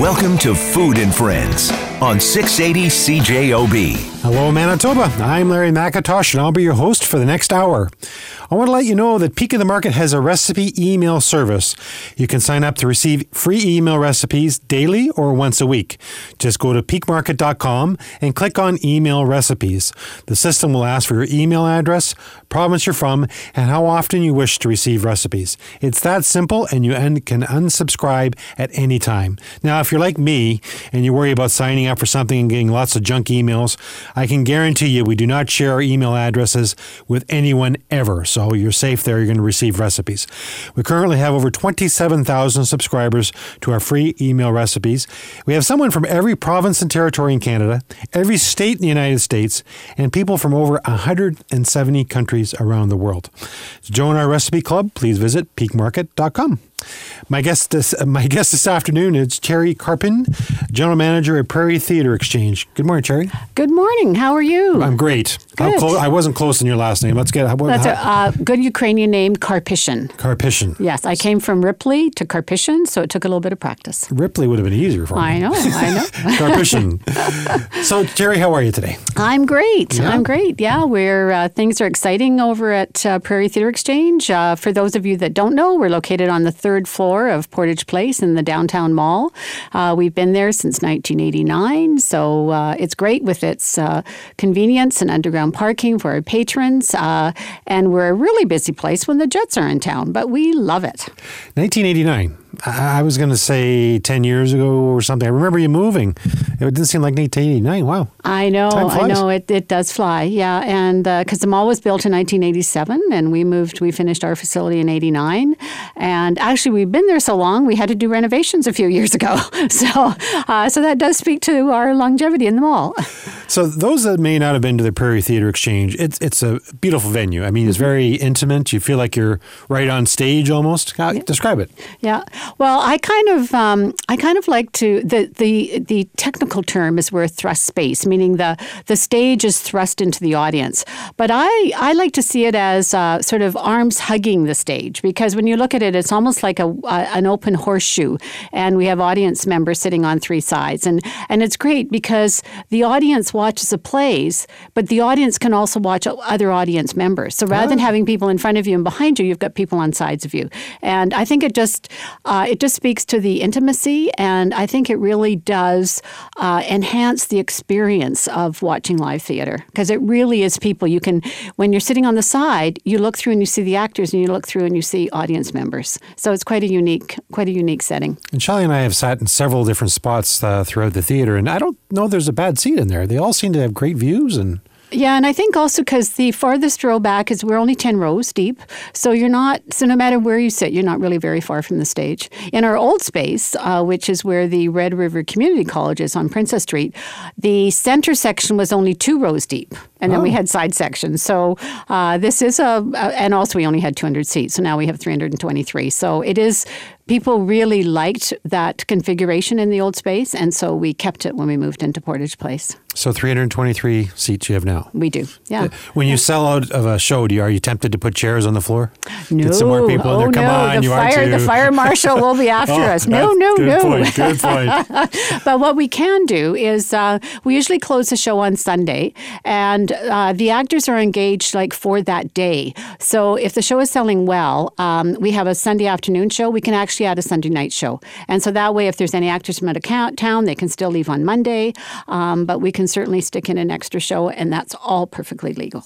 Welcome to Food and Friends on 680 CJOB. Hello, Manitoba. I'm Larry McIntosh, and I'll be your host for the next hour. I want to let you know that Peak of the Market has a recipe email service. You can sign up to receive free email recipes daily or once a week. Just go to peakmarket.com and click on email recipes. The system will ask for your email address, province you're from, and how often you wish to receive recipes. It's that simple, and you can unsubscribe at any time. Now, if you're like me and you worry about signing up for something and getting lots of junk emails, I can guarantee you we do not share our email addresses with anyone ever. So you're safe there. You're going to receive recipes. We currently have over 27,000 subscribers to our free email recipes. We have someone from every province and territory in Canada, every state in the United States, and people from over 170 countries around the world. To join our recipe club, please visit peakmarket.com. My guest this my guest this afternoon is Cherry Carpin, General Manager at Prairie Theatre Exchange. Good morning, Cherry. Good morning. How are you? I'm great. Good. Clo- I wasn't close in your last name. Let's get how, That's a uh, good Ukrainian name, Karpyshin. Karpyshin. Yes, I came from Ripley to Karpyshin, so it took a little bit of practice. Ripley would have been easier for me. I know, I know. Karpyshin. so, Cherry, how are you today? I'm great. Yeah? I'm great. Yeah, we're uh, things are exciting over at uh, Prairie Theatre Exchange. Uh, for those of you that don't know, we're located on the third floor of Portage Place in the downtown mall. Uh, we've been there since 1989, so uh, it's great with its uh, convenience and underground parking for our patrons. Uh, and we're a really busy place when the Jets are in town, but we love it. 1989. I was going to say 10 years ago or something. I remember you moving. It didn't seem like 1989. Wow. I know, I know it, it does fly. Yeah, and because the mall was built in 1987, and we moved, we finished our facility in '89, and actually we've been there so long we had to do renovations a few years ago. So, uh, so that does speak to our longevity in the mall. So, those that may not have been to the Prairie Theatre Exchange, it's it's a beautiful venue. I mean, it's very intimate. You feel like you're right on stage almost. How, Describe it. Yeah. Well, I kind of um, I kind of like to the the the technical term is we're a thrust space, meaning the the stage is thrust into the audience. But I I like to see it as uh, sort of arms hugging the stage because when you look at it, it's almost like a, a an open horseshoe, and we have audience members sitting on three sides, and and it's great because the audience watches the plays, but the audience can also watch other audience members. So rather than having people in front of you and behind you, you've got people on sides of you, and I think it just uh, it just speaks to the intimacy, and I think it really does uh, enhance the experience of watching live theater because it really is people. You can when you're sitting on the side, you look through and you see the actors, and you look through and you see audience members. So it's quite a unique quite a unique setting. And Shelley and I have sat in several different spots uh, throughout the theater, and I don't know there's a bad seat in there. They all seem to have great views and. Yeah, and I think also because the farthest row back is we're only 10 rows deep. So you're not, so no matter where you sit, you're not really very far from the stage. In our old space, uh, which is where the Red River Community College is on Princess Street, the center section was only two rows deep. And then we had side sections. So uh, this is a, a, and also we only had 200 seats. So now we have 323. So it is, people really liked that configuration in the old space. And so we kept it when we moved into Portage Place. So 323 seats you have now. We do, yeah. When you sell out of a show, do you, are you tempted to put chairs on the floor? No. Get some more people in oh, there. Come no. on, the you fire. The fire marshal will be after Oh, us. No, no, good no. Point, good point. but what we can do is uh, we usually close the show on Sunday, and uh, the actors are engaged like for that day. So if the show is selling well, um, we have a Sunday afternoon show. We can actually add a Sunday night show, and so that way, if there's any actors from out of town, they can still leave on Monday. Um, but we can certainly stick in an extra show, and that's all perfectly legal.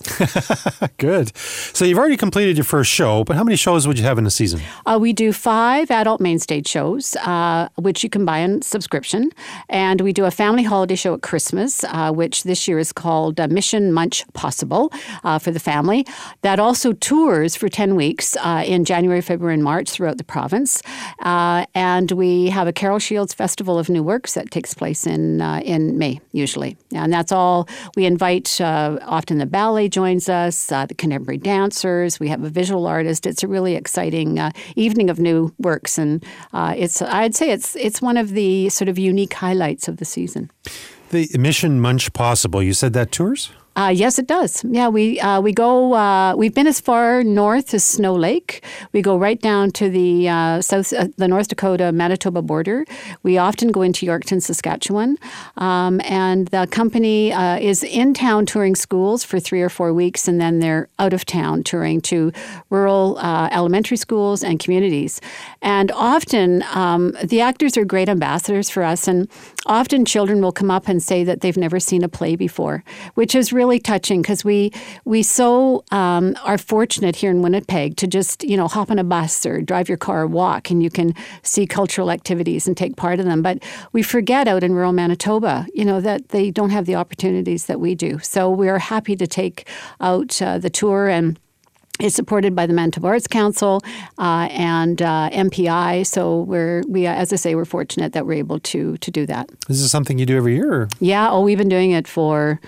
Good. So you've already completed your first show, but how many shows would you have in a season? Uh, we do five adult main stage shows, uh, which you can buy on subscription. And we do a family holiday show at Christmas, uh, which this year is called uh, Mission Munsch Possible uh, for the family. That also tours for 10 weeks uh, in January, February, and March throughout the province. Uh, and we have a Carol Shields Festival of New Works that takes place in, uh, in May, usually. And that's all. We invite uh, often the ballet joins us, uh, the contemporary dancers. We have a visual artist. It's a really exciting uh, evening of new works, and uh, it's I'd say it's it's one of the sort of unique highlights of the season. The Mission Munsch Possible, you said that tours? Uh, yes, it does. Yeah, we uh, we go. Uh, we've been as far north as Snow Lake. We go right down to the uh, south, uh, the North Dakota Manitoba border. We often go into Yorkton, Saskatchewan, um, and the company uh, is in town touring schools for three or four weeks, and then they're out of town touring to rural elementary schools and communities. And often, um, the actors are great ambassadors for us, and often children will come up and say that they've never seen a play before, which is really touching because we we so um, are fortunate here in Winnipeg to just you know hop on a bus or drive your car or walk, and you can see cultural activities and take part in them. But we forget out in rural Manitoba, you know, that they don't have the opportunities that we do. So we are happy to take out uh, the tour and it's supported by the Manitoba Arts Council uh, and uh, MPI. So we're we, as I say, we're fortunate that we're able to to do that. Is this something you do every year? Or? Yeah. Oh, we've been doing it for.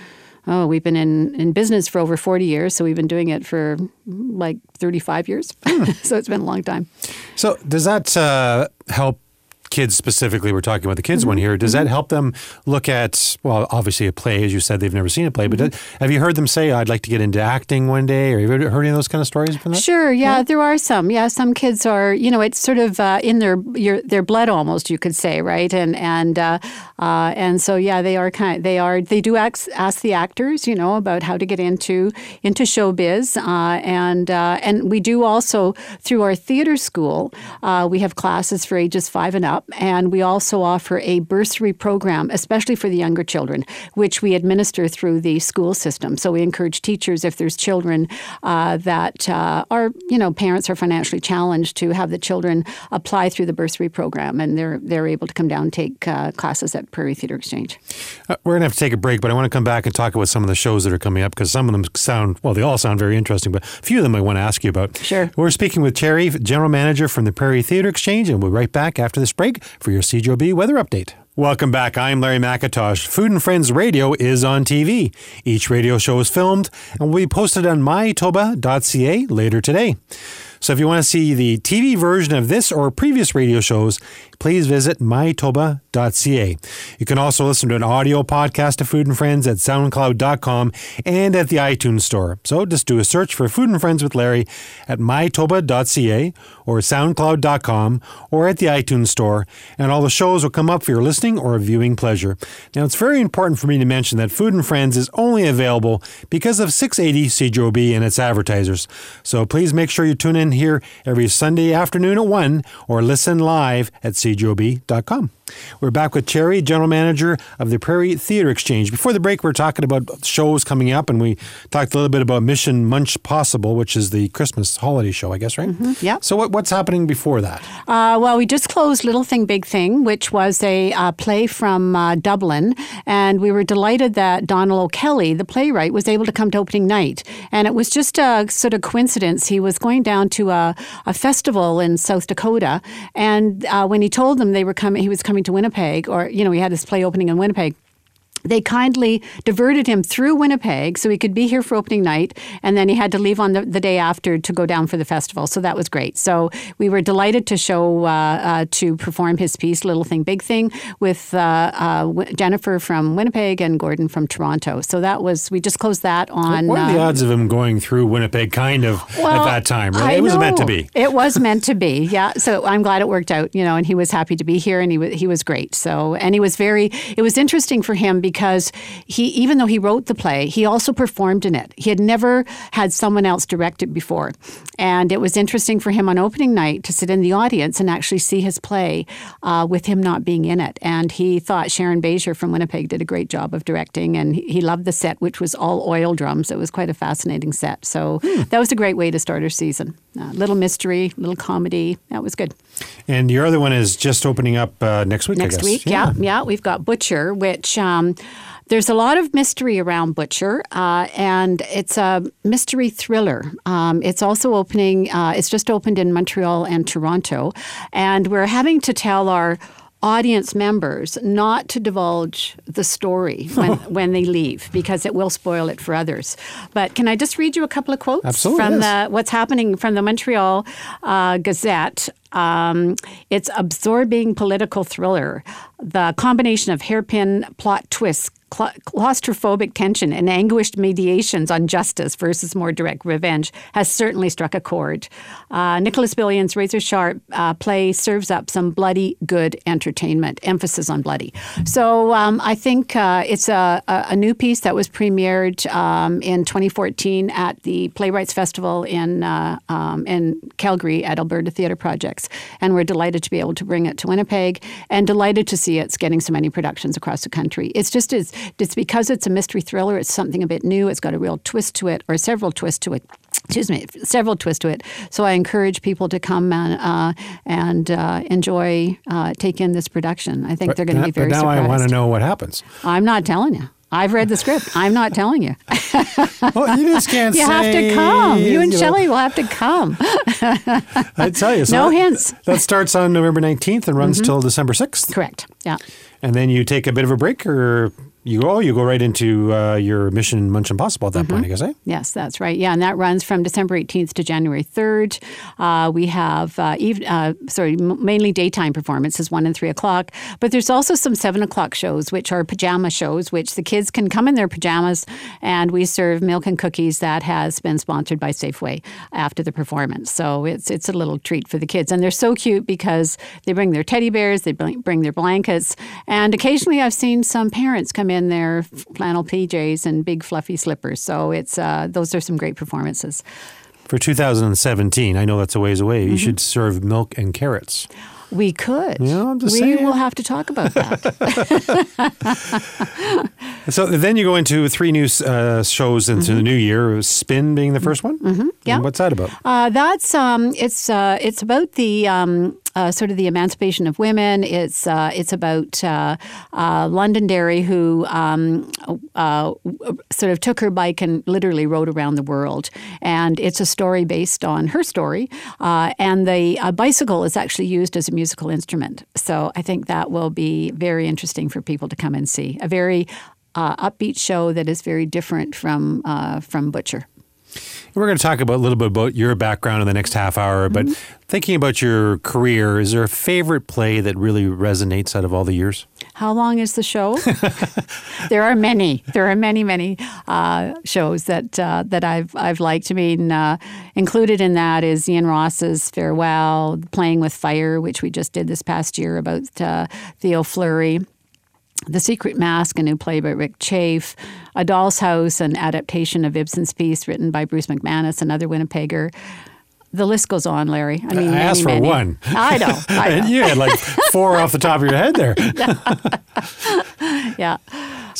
Oh, we've been in, in business for over 40 years, so we've been doing it for like 35 years. so it's been a long time. So, does that uh, help kids specifically, we're talking about the kids mm-hmm. one here. Does mm-hmm. that help them look at, well, obviously a play, as you said, they've never seen a play, but mm-hmm. have you heard them say, I'd like to get into acting one day? Or have you heard any of those kind of stories from that? Sure, yeah, yeah. there are some. Yeah, some kids are, you know, it's sort of uh, in their your, their blood almost, you could say, right? And and uh, uh, and so yeah, they are kind. Of, they are they do ask, ask the actors, you know, about how to get into into showbiz, uh, and uh, and we do also through our theater school, uh, we have classes for ages five and up up. And we also offer a bursary program, especially for the younger children, which we administer through the school system. So we encourage teachers, if there's children uh, that uh, are, you know, parents are financially challenged, to have the children apply through the bursary program, and they're they're able to come down and take uh, classes at Prairie Theatre Exchange. Uh, we're gonna have to take a break, but I want to come back and talk about some of the shows that are coming up because some of them sound well, they all sound very interesting, but a few of them I want to ask you about. Sure. We're speaking with Cherry, general manager from the Prairie Theatre Exchange, and we'll be right back after this break for your CJOB weather update. Welcome back. I'm Larry McIntosh. Food and Friends Radio is on TV. Each radio show is filmed and will be posted on mytoba.ca later today. So if you want to see the TV version of this or previous radio shows, please visit mytoba.ca. You can also listen to an audio podcast of Food and Friends at soundcloud.com and at the iTunes Store. So just do a search for Food and Friends with Larry at mytoba.ca or soundcloud.com or at the iTunes Store, and all the shows will come up for your listening or viewing pleasure. Now, it's very important for me to mention that Food and Friends is only available because of 680 CJOB and its advertisers. So please make sure you tune in here every Sunday afternoon at 1 or listen live at CJOB cjob.com. We're back with Cherry, General Manager of the Prairie Theatre Exchange. Before the break, we are talking about shows coming up, and we talked a little bit about Mission Munsch Possible, which is the Christmas holiday show, I guess, right? Mm-hmm. Yeah. So, what, what's happening before that? Uh, well, we just closed Little Thing, Big Thing, which was a uh, play from uh, Dublin, and we were delighted that Donal O'Kelly, the playwright, was able to come to opening night. And it was just a sort of coincidence. He was going down to a, a festival in South Dakota, and uh, when he told them they were coming, he was coming coming to Winnipeg, or, you know, he had this play opening in Winnipeg they kindly diverted him through Winnipeg so he could be here for opening night, and then he had to leave on the, the day after to go down for the festival. So that was great. So we were delighted to show uh, uh, to perform his piece, Little Thing, Big Thing, with uh, uh Jennifer from Winnipeg and Gordon from Toronto. So that was we just closed that on. What are the uh, odds of him going through Winnipeg? Kind of well, at that time, right? I it was know. meant to be. It was meant to be. Yeah. So I'm glad it worked out. You know, and he was happy to be here, and he was he was great. So and he was very. It was interesting for him because he, even though he wrote the play, he also performed in it. He had never had someone else direct it before. And it was interesting for him on opening night to sit in the audience and actually see his play uh, with him not being in it. And he thought Sharon Bajer from Winnipeg did a great job of directing. And he loved the set, which was all oil drums. It was quite a fascinating set. So hmm. that was a great way to start our season. Uh, little mystery, little comedy. That was good. And your other one is just opening up uh, next week. Next week, yeah. yeah, yeah. We've got Butcher, which um, there's a lot of mystery around Butcher, uh, and it's a mystery thriller. Um, it's also opening, uh, it's just opened in Montreal and Toronto, and we're having to tell our audience members not to divulge the story when, when they leave because it will spoil it for others. But can I just read you a couple of quotes Absolutely, from yes. the what's happening from the Montreal uh, Gazette? Um, it's absorbing political thriller. The combination of hairpin plot twists claustrophobic tension and anguished mediations on justice versus more direct revenge has certainly struck a chord. Uh, Nicolas Billon's razor sharp uh, play serves up some bloody good entertainment, emphasis on bloody. So um, I think uh, it's a, a, new piece that was premiered um, in 2014 at the Playwrights Festival in uh, um, in Calgary at Alberta Theatre Projects, and we're delighted to be able to bring it to Winnipeg, and delighted to see it's getting so many productions across the country. It's just it's, it's because it's a mystery thriller. It's something a bit new. It's got a real twist to it, or several twists to it excuse me, several twists to it. So I encourage people to come and, uh, and uh, enjoy, uh, take in this production. I think But they're going to be very But now surprised. I want to know what happens. I'm not telling you. I've read the script. I'm not telling you. Well, you just can't You have to come. You and Shelley will have to come. I tell you. So No that- hints. Mm-hmm. That starts on November 19th and runs till December 6th. Correct. Yeah. And then you take a bit of a break or you go, you go right into uh, your Mission Munsch Impossible at that point, I guess, eh? Yes, that's right. Yeah, and that runs from December 18th to January 3rd. Uh, we have uh, eve- uh, sorry, m- mainly daytime performances, one and three o'clock. But there's also some seven o'clock shows, which are pajama shows, which the kids can come in their pajamas, and we serve milk and cookies. That has been sponsored by Safeway after the performance, so it's it's a little treat for the kids, and they're so cute because they bring their teddy bears, they bring bring their blankets, and occasionally I've seen some parents come in their flannel PJs and big fluffy slippers. So it's uh, those are some great performances. For 2017, I know that's a ways away. Mm-hmm. You should serve milk and carrots. We could. Yeah, I'm just we saying. will have to talk about that. So then you go into three new uh, shows into the new year. Spin being the first one. Mm-hmm. yeah. what's that about? Uh, that's um, it's uh, it's about the um, uh, sort of the emancipation of women. It's uh, it's about uh, uh, Londonderry who um, uh, sort of took her bike and literally rode around the world. And it's a story based on her story. And the bicycle is actually used as a musical instrument. So I think that will be very interesting for people to come and see. A very upbeat show that is very different from from Butcher. We're going to talk about a little bit about your background in the next half hour. But Mm-hmm. thinking about your career, is there a favorite play that really resonates out of all the years? How long is the show? there are many. There are many, many uh, shows that uh, that I've I've liked. I mean, uh, included in that is Ian Ross's Farewell, Playing with Fire, which we just did this past year about uh, Theo Fleury. The Secret Mask, a new play by Rick Chafe, A Doll's House, an adaptation of Ibsen's piece written by Bruce McManus, another Winnipegger. The list goes on, Larry. I mean, I many, asked for many. one. I know. I know. And you had like four off the top of your head there. yeah.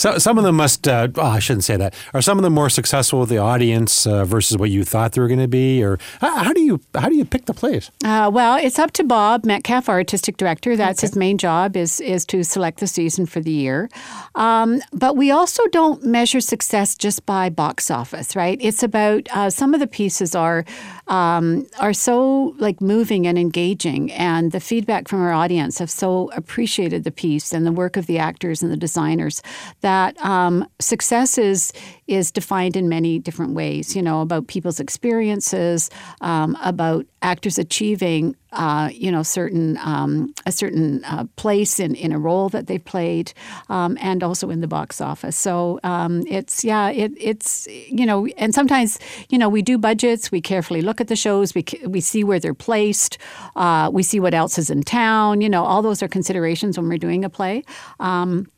So some of them must. Uh, oh, I shouldn't say that. Are some of them more successful with the audience uh, versus what you thought they were going to be, or how, how do you how do you pick the plays? Uh, well, it's up to Bob Metcalfe, our artistic director. That's his main job is is to select the season for the year. Um, but we also don't measure success just by box office, right? It's about uh, some of the pieces are um, are so like moving and engaging, and the feedback from our audience have so appreciated the piece and the work of the actors and the designers that um, success is is defined in many different ways. You know, about people's experiences, um, about actors achieving, uh, you know, certain um, a certain uh, place in, in a role that they've played, um, and also in the box office. So um, it's yeah, it, it's you know, and sometimes you know we do budgets. We carefully look at the shows. We we see where they're placed. Uh, we see what else is in town. You know, all those are considerations when we're doing a play. Um,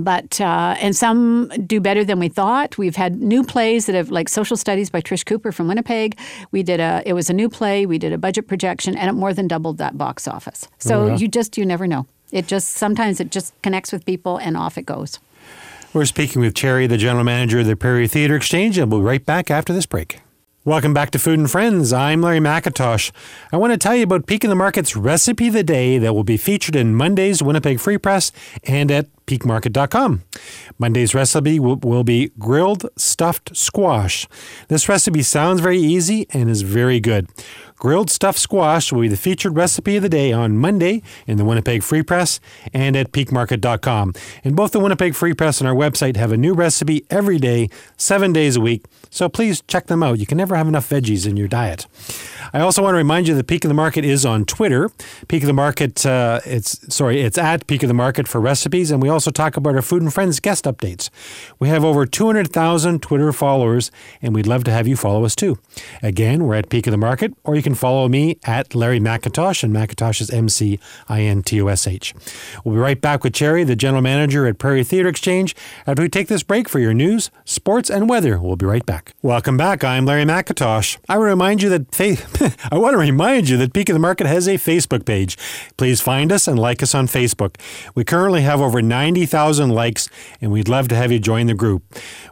but uh, and some do better than we thought. We've had new plays that have like Social Studies by Trish Cooper from Winnipeg. We did a it was a new play. We did a budget projection, and it more than doubled that box office. So yeah. you just you never know. It just sometimes it just connects with people, and off it goes. We're speaking with Cherry, the general manager of the Prairie Theatre Exchange, and we'll be right back after this break. Welcome back to Food and Friends. I'm Larry McIntosh. I want to tell you about Peak in the Market's Recipe of the Day that will be featured in Monday's Winnipeg Free Press and at peakmarket.com. Monday's recipe will, will be grilled stuffed squash. This recipe sounds very easy and is very good. Grilled stuffed squash will be the featured recipe of the day on Monday in the Winnipeg Free Press and at peakmarket.com. And both the Winnipeg Free Press and our website have a new recipe every day, seven days a week. So please check them out. You can never have enough veggies in your diet. I also want to remind you that Peak of the Market is on Twitter. Peak of the Market, uh, it's sorry, it's at Peak of the Market for recipes, and we also also talk about our Food and Friends guest updates. We have over 200,000 Twitter followers, and we'd love to have you follow us too. Again, we're at Peak of the Market, or you can follow me at Larry McIntosh, and McIntosh is M C I N T O S H. We'll be right back with Cherry, the general manager at Prairie Theatre Exchange, after we take this break for your news, sports, and weather. We'll be right back. Welcome back. I'm Larry McIntosh. I want to remind you that fa- I want to remind you that Peak of the Market has a Facebook page. Please find us and like us on Facebook. We currently have over 90,000 likes, and we'd love to have you join the group.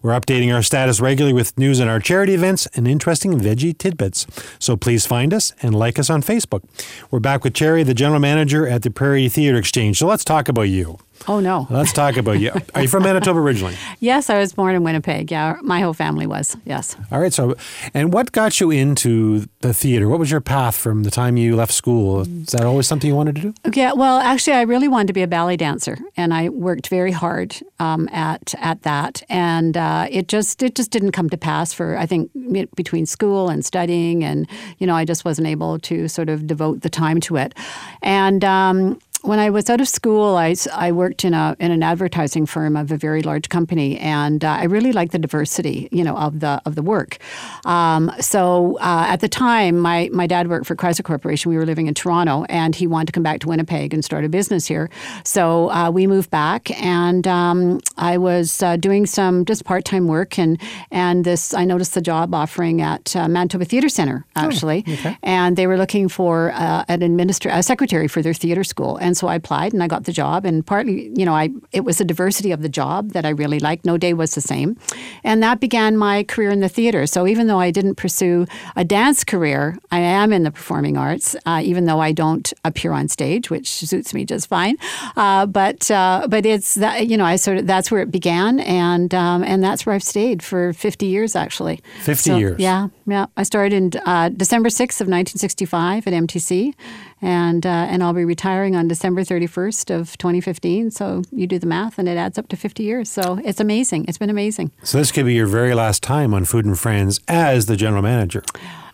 We're updating our status regularly with news on our charity events and interesting veggie tidbits. So please find us and like us on Facebook. We're back with Cherry, the general manager at the Prairie Theatre Exchange. So let's talk about you. Oh no. Let's talk about you. Are you from Manitoba originally? Yes, I was born in Winnipeg. Yeah, my whole family was. Yes. All right. So, and what got you into the theater? What was your path from the time you left school? Is that always something you wanted to do? Yeah. Well, actually, I really wanted to be a ballet dancer, and I worked very hard um, at at that. And uh, it just it just didn't come to pass for I think between school and studying, and you know I just wasn't able to sort of devote the time to it. And um, when I was out of school, I, I worked in a in an advertising firm of a very large company, and uh, I really liked the diversity, you know, of the of the work. Um, so uh, at the time, my my dad worked for Chrysler Corporation. We were living in Toronto, and he wanted to come back to Winnipeg and start a business here. So uh, we moved back, and um, I was uh, doing some just part time work, and and this I noticed the job offering at uh, Manitoba Theatre Center actually, oh, okay. and they were looking for uh, an administrator, a secretary for their theatre school. And so I applied and I got the job. And partly, you know, I it was the diversity of the job that I really liked. No day was the same, and that began my career in the theater. So even though I didn't pursue a dance career, I am in the performing arts. Uh, even though I don't appear on stage, which suits me just fine. Uh, but uh, but it's that you know I sort of that's where it began, and um, and that's where I've stayed for 50 years actually. 50 So, years. Yeah, yeah. I started in uh, December 6th of 1965 at MTC, and uh, and I'll be retiring on December 31st of 2015. So you do the math, and it adds up to 50 years. So it's amazing. It's been amazing. So this could be your very last time on Food and Friends as the general manager.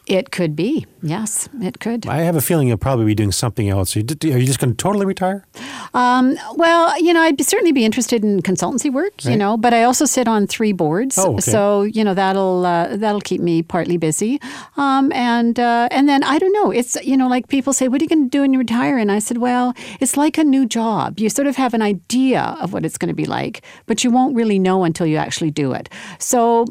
It could be. Yes, it could. I have a feeling you'll probably be doing something else. Are you, are you just going to totally retire? Um, well, you know, I'd certainly be interested in consultancy work. You know, but I also sit on three boards, Oh, okay. so you know that'll uh, that'll keep me partly busy. Um, and uh, and then I don't know. It's you know, like people say, what are you going to do when you retire? And I said, well, it's like a new job. You sort of have an idea of what it's going to be like, but you won't really know until you actually do it. So.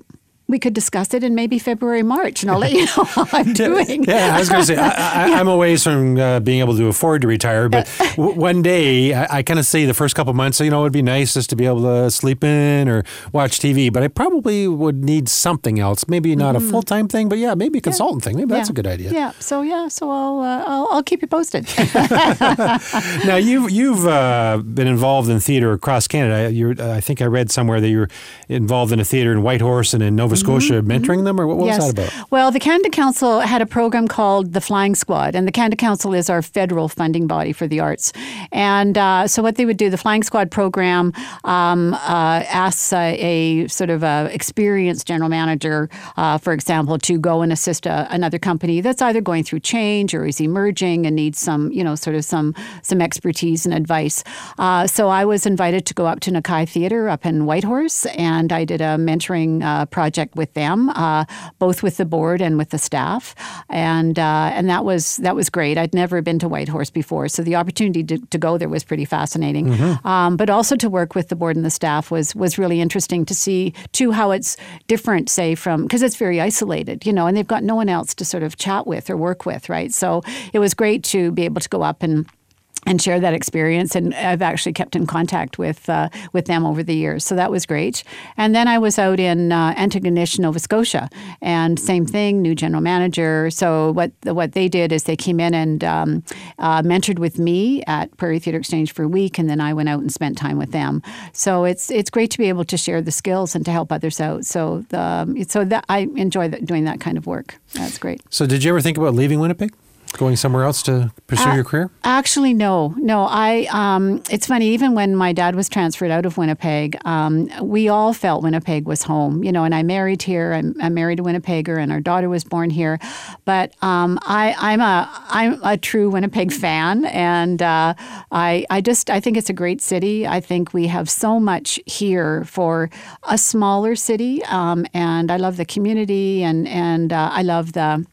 We could discuss it in maybe February, March, and I'll let you know how I'm doing. Yeah, I was going to say I, I, I'm a ways from uh, being able to afford to retire, but w- one day I, I kind of say the first couple months, you know, it'd be nice just to be able to sleep in or watch TV. But I probably would need something else, maybe not a full time thing, but yeah, maybe a consultant thing. Maybe that's a Mm-hmm. Good idea. Yeah. So yeah. So I'll uh, I'll, I'll keep you posted. Now you've you've uh, been involved in theater across Canada. You're, I think I read somewhere that you're involved in a theater in Whitehorse and in Nova Scotia, mentoring them, or what, what Mm-hmm. yes. was that about? Well, the Canada Council had a program called the Flying Squad, and the Canada Council is our federal funding body for the arts. And uh, so, what they would do, the Flying Squad program um, uh, asks uh, a sort of a experienced general manager, uh, for example, to go and assist a, another company that's either going through change or is emerging and needs some, you know, sort of some some expertise and advice. Uh, so, I was invited to go up to Nakai Theatre up in Whitehorse, and I did a mentoring uh, with them, uh, both with the board and with the staff, and uh, and that was that was great. I'd never been to Whitehorse before, so the opportunity to, to go there was pretty fascinating. Um, but also to work with the board and the staff was was really interesting to see too how it's different, say from because it's very isolated, you know, and they've got no one else to sort of chat with or work with, right? So it was great to be able to go up and and share that experience. And I've actually kept in contact with uh, with them over the years, so that was great. And then I was out in uh, Antigonish, Nova Scotia, and same thing, new general manager. So what what they did is they came in and um, uh, mentored with me at Prairie Theatre Exchange for a week, and then I went out and spent time with them. So it's it's great to be able to share the skills and to help others out. So the so that I enjoy that, doing that kind of work. That's great. So, did you ever think about leaving Winnipeg? Going somewhere else to pursue Uh, your career? Actually, no, no. I. Um, it's funny. Even when my dad was transferred out of Winnipeg, um, we all felt Winnipeg was home. You know, and I married here. I'm, I'm married a Winnipegger, and our daughter was born here. But um, I, I'm a I'm a true Winnipeg fan, and uh, I I just I think it's a great city. I think we have so much here for a smaller city, um, and I love the community, and and uh, I love the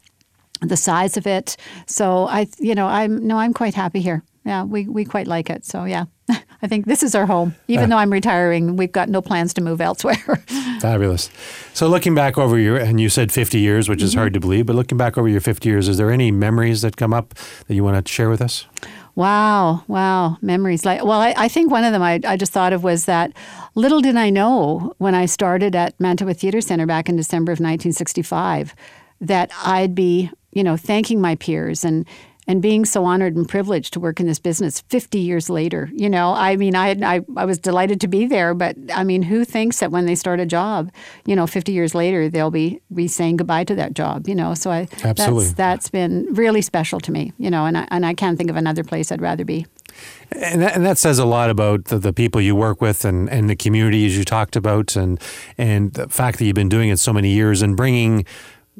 the size of it. So I, you know, I'm no, I'm quite happy here. Yeah, we, we quite like it. So yeah, I think this is our home. Even though I'm retiring, we've got no plans to move elsewhere. Fabulous. So looking back over your, and you said 50 years, which Mm-hmm. is hard to believe, but looking back over your 50 years, is there any memories that come up that you want to share with us? Wow, wow, memories. Like, well, I, I think one of them I, I just thought of was that little did I know when I started at Manitoba Theatre Center back in December of 1965 that I'd be, you know, thanking my peers and and being so honored and privileged to work in this business 50 years later. You know, I mean, I, I, I was delighted to be there, but I mean, who thinks that when they start a job, you know, 50 years later, they'll be, be saying goodbye to that job, you know? So I, Absolutely. that's, that's been really special to me, you know, and I, and I can't think of another place I'd rather be. And that, and that says a lot about the, the people you work with and, and the communities you talked about and and the fact that you've been doing it so many years and bringing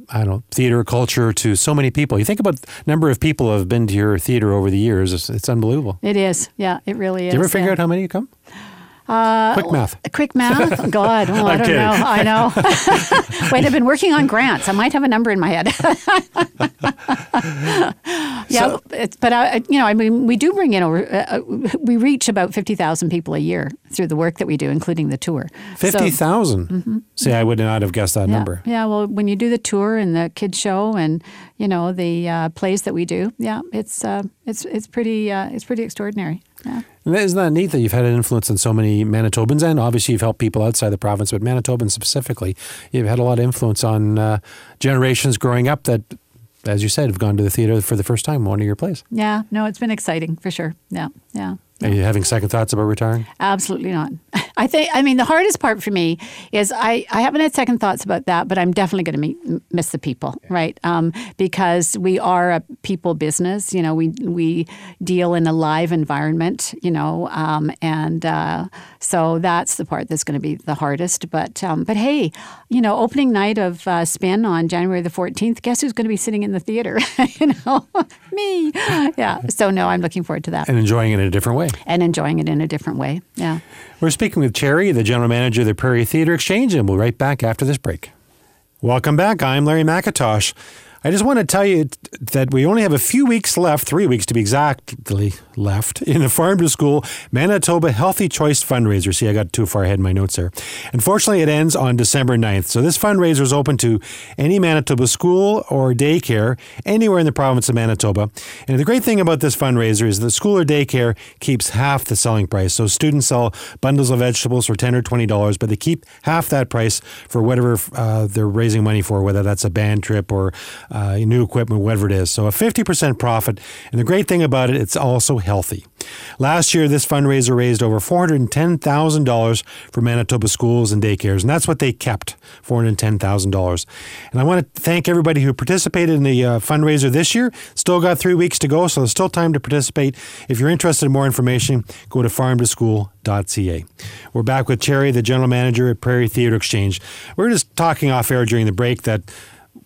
I don't know theater culture to so many people. You think about the number of people who have been to your theater over the years. It's, it's unbelievable. It is. Yeah, it really is. Did you ever figure yeah. out how many you come? Quick math. Quick math? God, oh, I don't kidding. know. I know. Wait, I've been working on grants. I might have a number in my head. yeah, it's, but I, you know, I mean, we do bring in over. Uh, uh, we reach about fifty thousand people a year through the work that we do, including the tour. So- Fifty See, I would not have guessed that yeah, number. Yeah, well, when you do the tour and the kids show and you know the uh, plays that we do, yeah, it's uh, it's it's pretty uh, it's pretty extraordinary. Yeah. And Isn't that neat that you've had an influence on so many Manitobans? And obviously, you've helped people outside the province, but Manitobans specifically, you've had a lot of influence on uh, generations growing up that, as you said, have gone to the theater for the first time, one of your plays. Yeah, no, it's been exciting for sure. Yeah, yeah. Are you having second thoughts about retiring? Absolutely not. I think. I mean, the hardest part for me is I, I haven't had second thoughts about that, but I'm definitely going to miss the people, right? Um, because we are a people business. You know, we we deal in a live environment. You know, um, and uh, so that's the part that's going to be the hardest. But um, but hey, you know, opening night of uh, Spin on January the 14th. Guess who's going to be sitting in the theater? you know, me. Yeah. So no, I'm looking forward to that And enjoying it in a different way. and enjoying it in a different way. Yeah. We're speaking with Cherry, the general manager of the Prairie Theatre Exchange, and we'll be right back after this break. Welcome back. I'm Larry McIntosh. I just want to tell you that we only have a few weeks left, three weeks to be exactly left, in the Farm to School Manitoba Healthy Choice fundraiser. See, I got too far ahead in my notes there. Unfortunately, it ends on December 9th. So this fundraiser is open to any Manitoba school or daycare anywhere in the province of Manitoba. And the great thing about this fundraiser is the school or daycare keeps half the selling price. So students sell bundles of vegetables for 10 or $20, but they keep half that price for whatever uh, they're raising money for, whether that's a band trip or uh, new equipment, whatever it is. So a 50% profit. And the great thing about it, it's also healthy. Last year, this fundraiser raised over $410,000 for Manitoba schools and daycares, and that's what they kept $410,000. And I want to thank everybody who participated in the uh, fundraiser this year. Still got three weeks to go, so there's still time to participate. If you're interested in more information, go to farmtoschool.ca. We're back with Cherry, the general manager at Prairie Theatre Exchange. We are just talking off air during the break that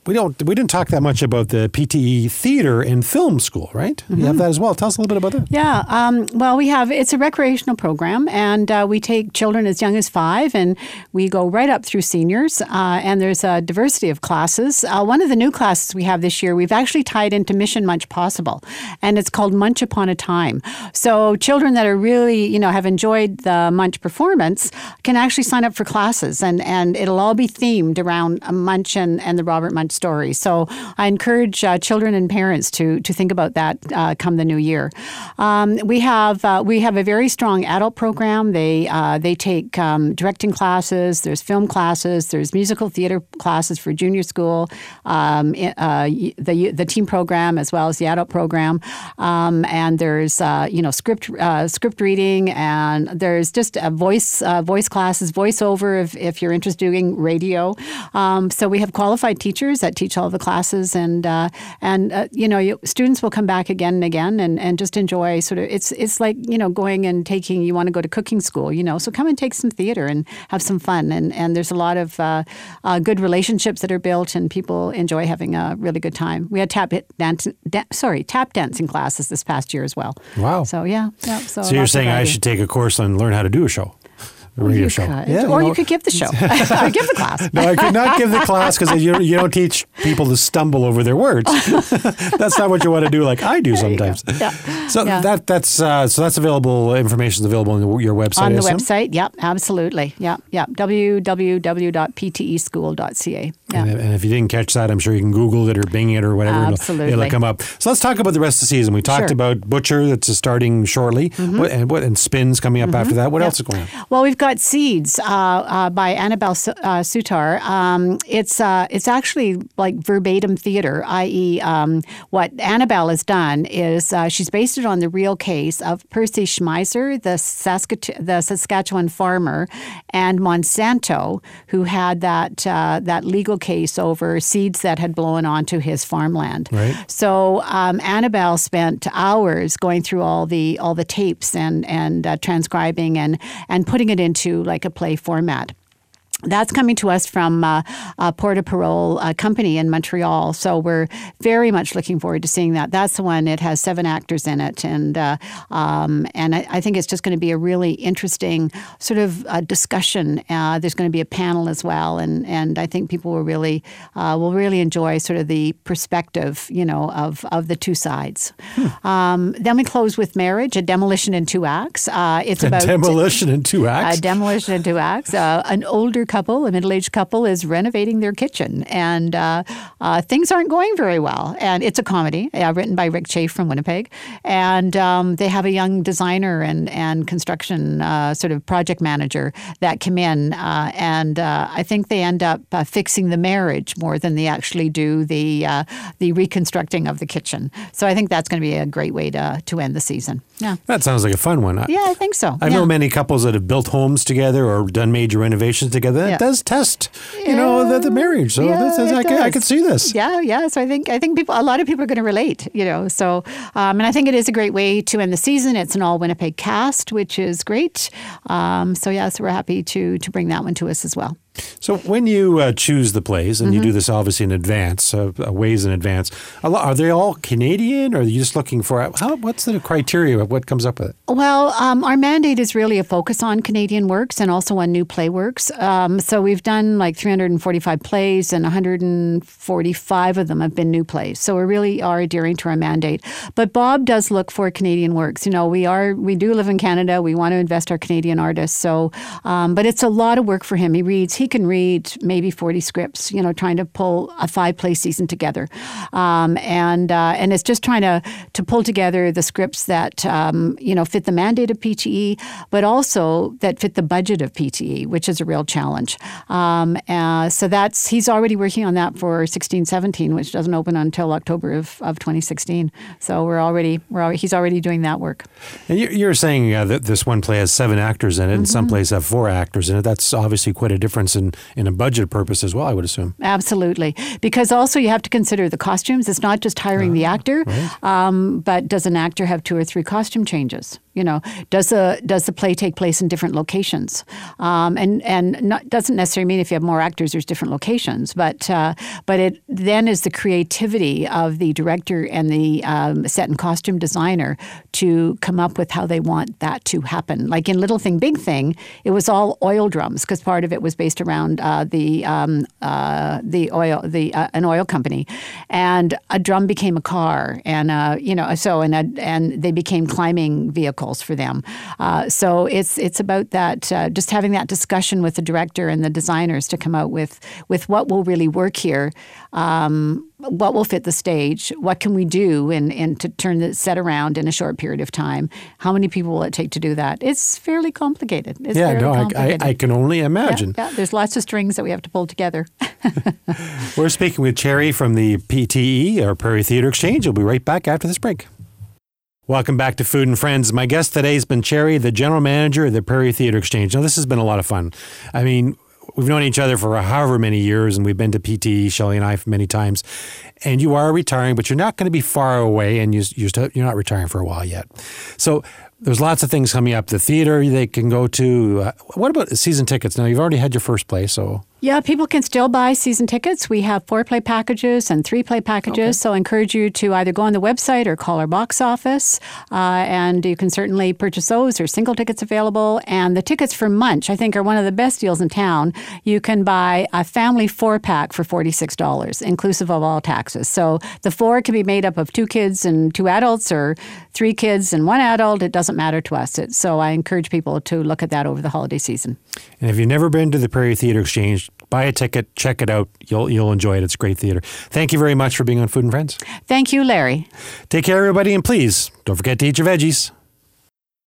we don't we didn't talk that much about the PTE theater and film school, right? You have that as well. Tell us a little bit about that. Yeah. Um, well, we have it's a recreational program, and uh, we take children as young as five, and we go right up through seniors. Uh, and there's a diversity of classes. Uh, one of the new classes we have this year, we've actually tied into Mission Munsch Possible, and it's called Munsch Upon a Time. So children that are really you know have enjoyed the Munsch performance can actually sign up for classes, and and it'll all be themed around uh, Munsch and, and the Robert Munsch story. So I encourage uh, children and parents to to think about that uh, come the new year. Um, we have uh, we have a very strong adult program. They uh, they take um, directing classes. There's film classes. There's musical theater classes for junior school. Um, uh, the the team program as well as the adult program. Um, and there's you know script script reading and there's just a voice voice classes voiceover if, if you're interested in doing radio. Um, so we have qualified teachers that teach all the classes, and uh, and uh, you know, you, students will come back again and again, and, and just enjoy sort of. It's it's like you know going and taking. You want to go to cooking school, you know, so come and take some theater and have some fun, and and there's a lot of uh, uh, good relationships that are built, and people enjoy having a really good time. We had tap dance, da- sorry, tap dancing classes this past year as well. Wow. So yeah, yeah. So, So you're saying I should take a course and learn how to do a show, radio You show. could. or you you could give the show, or give the class. No, I could not give the class because you, you don't teach people to stumble over their words. that's not what you want to do, like I do sometimes. Yeah. So Yeah. that that's uh, so that's available. Information is available on your website. on the assume? website. Yep, absolutely. Yep, yep. www.pteschool.ca. Yeah. And, and if you didn't catch that, I'm sure you can Google it or Bing it or whatever. and It'll, it'll come up. So let's talk about the rest of the season. We talked Sure. Mm-hmm. about Butcher that's starting shortly. What, and what and Spins coming up after that. What else is going on? Well, we've got Seeds uh, uh, by Annabel Su- uh, Soutar. Um, it's uh, it's actually like verbatim theater, i.e., um, what Annabel has done is uh, she's based it on the real case of Percy Schmeiser, the, Saskatch- the Saskatchewan farmer, and Monsanto, who had that uh, that legal case over seeds that had blown onto his farmland. Right. So um, Annabel spent hours going through all the all the tapes and and uh, transcribing and and putting it into like a play format. That's coming to us from uh, uh, Port of Parole uh, Company in Montreal. So we're very much looking forward to seeing that. That's the one. It has seven actors in it, and uh, um, and I, I think it's just going to be a really interesting sort of uh, discussion. Uh, there's going to be a panel as well, and and I think people will really uh, will really enjoy sort of the perspective, you know, of of the two sides. Um, then we close with Marriage, a demolition in two acts. Uh, it's A about demolition in two acts. a demolition in two acts. Uh, an older couple, a middle-aged couple, is renovating their kitchen, and uh, uh, things aren't going very well. And it's a comedy uh, written by Rick Chafe from Winnipeg, and um, they have a young designer and and construction uh, sort of project manager that come in, uh, and uh, I think they end up uh, fixing the marriage more than they actually do the uh, the reconstructing of the kitchen. So I think that's going to be a great way to to end the season. Yeah, that sounds like a fun one. I- yeah, I think so. I yeah. know many couples that have built homes together or done major renovations together. That Yeah. does test, you know, the, the marriage. So Yeah, is, it I, can, I can see this. Yeah, yeah. So I think I think people, a lot of people are going to relate. You know, so um, and I think it is a great way to end the season. It's an all Winnipeg cast, which is great. Um, so yeah, so we're happy to to bring that one to us as well. So when you uh, choose the plays, and you Mm-hmm. do this obviously in advance, uh, uh, ways in advance, a lot, are they all Canadian, or are you just looking for how, what's the criteria of what comes up with it? Well, um, our mandate is really a focus on Canadian works and also on new play works. Um, so we've done like 345 plays, and 145 of them have been new plays. So we really are adhering to our mandate. But Bob does look for Canadian works. You know, we are we do live in Canada. We want to invest our Canadian artists. So, um, but it's a lot of work for him. He reads. He can read maybe 40 scripts. You know, trying to pull a five play season together, um, and uh, and it's just trying to to pull together the scripts that um, you know fit the mandate of PTE, but also that fit the budget of PTE, which is a real challenge. Um, uh, so that's he's already working on that for 16, 17, which doesn't open until October of, of 2016. So we're already we're already, he's already doing that work. And you- you're saying uh, that this one play has seven actors in it, and Mm-hmm. some plays have four actors in it. That's obviously quite a difference in, in a budget purpose as well, I would assume. Absolutely, because also you have to consider the costumes. It's not just hiring the actor, um, but does an actor have two or three costume changes? You know, does the does the play take place in different locations? Um, and and not, doesn't necessarily mean if you have more actors, there's different locations, but uh, but it then is the creativity of the director and the um, set and costume designer to come up with how they want that to happen. Like in Little Thing, Big Thing, it was all oil drums because part of it was based around uh, the um, uh, the oil the uh, an oil company, and a drum became a car, and uh, you know so and a, and they became climbing vehicles for them. Uh, so it's it's about that uh, just having that discussion with the director and the designers to come out with with what will really work here. Um, what will fit the stage? What can we do and, and to turn the set around in a short period of time? How many people will it take to do that? It's fairly complicated. It's yeah, no, I, I. I can only Yeah, imagine. yeah, there's lots of strings that we have to pull together. We're speaking with Cherry from the PTE, or Prairie Theatre Exchange. We'll be right back after this break. Welcome back to Food and Friends. My guest today has been Cherry, the general manager of the Prairie Theatre Exchange. Now, this has been a lot of fun. I mean, we've known each other for however many years, and we've been to PTE, Shelley and I, many times. And you are retiring, but you're not going to be far away, and you, you're not retiring for a while yet. So there's lots of things coming up. The theater they can go to. Uh, what about season tickets? Now you've already had your first play, so yeah, people can still buy season tickets. We have four play packages and three play packages. Okay. So I encourage you to either go on the website or call our box office. Uh, and you can certainly purchase those. There's single tickets available. And the tickets for Munsch, I think, are one of the best deals in town. You can buy a family four pack for $46, inclusive of all taxes. So the four can be made up of two kids and two adults or three kids and one adult. It doesn't matter to us. It, so I encourage people to look at that over the holiday season. And if you've never been to the Prairie Theatre Exchange, buy a ticket, check it out. You'll you'll enjoy it. It's great theater. Thank you very much for being on Food and Friends. Thank you, Larry. Take care, everybody, and please don't forget to eat your veggies.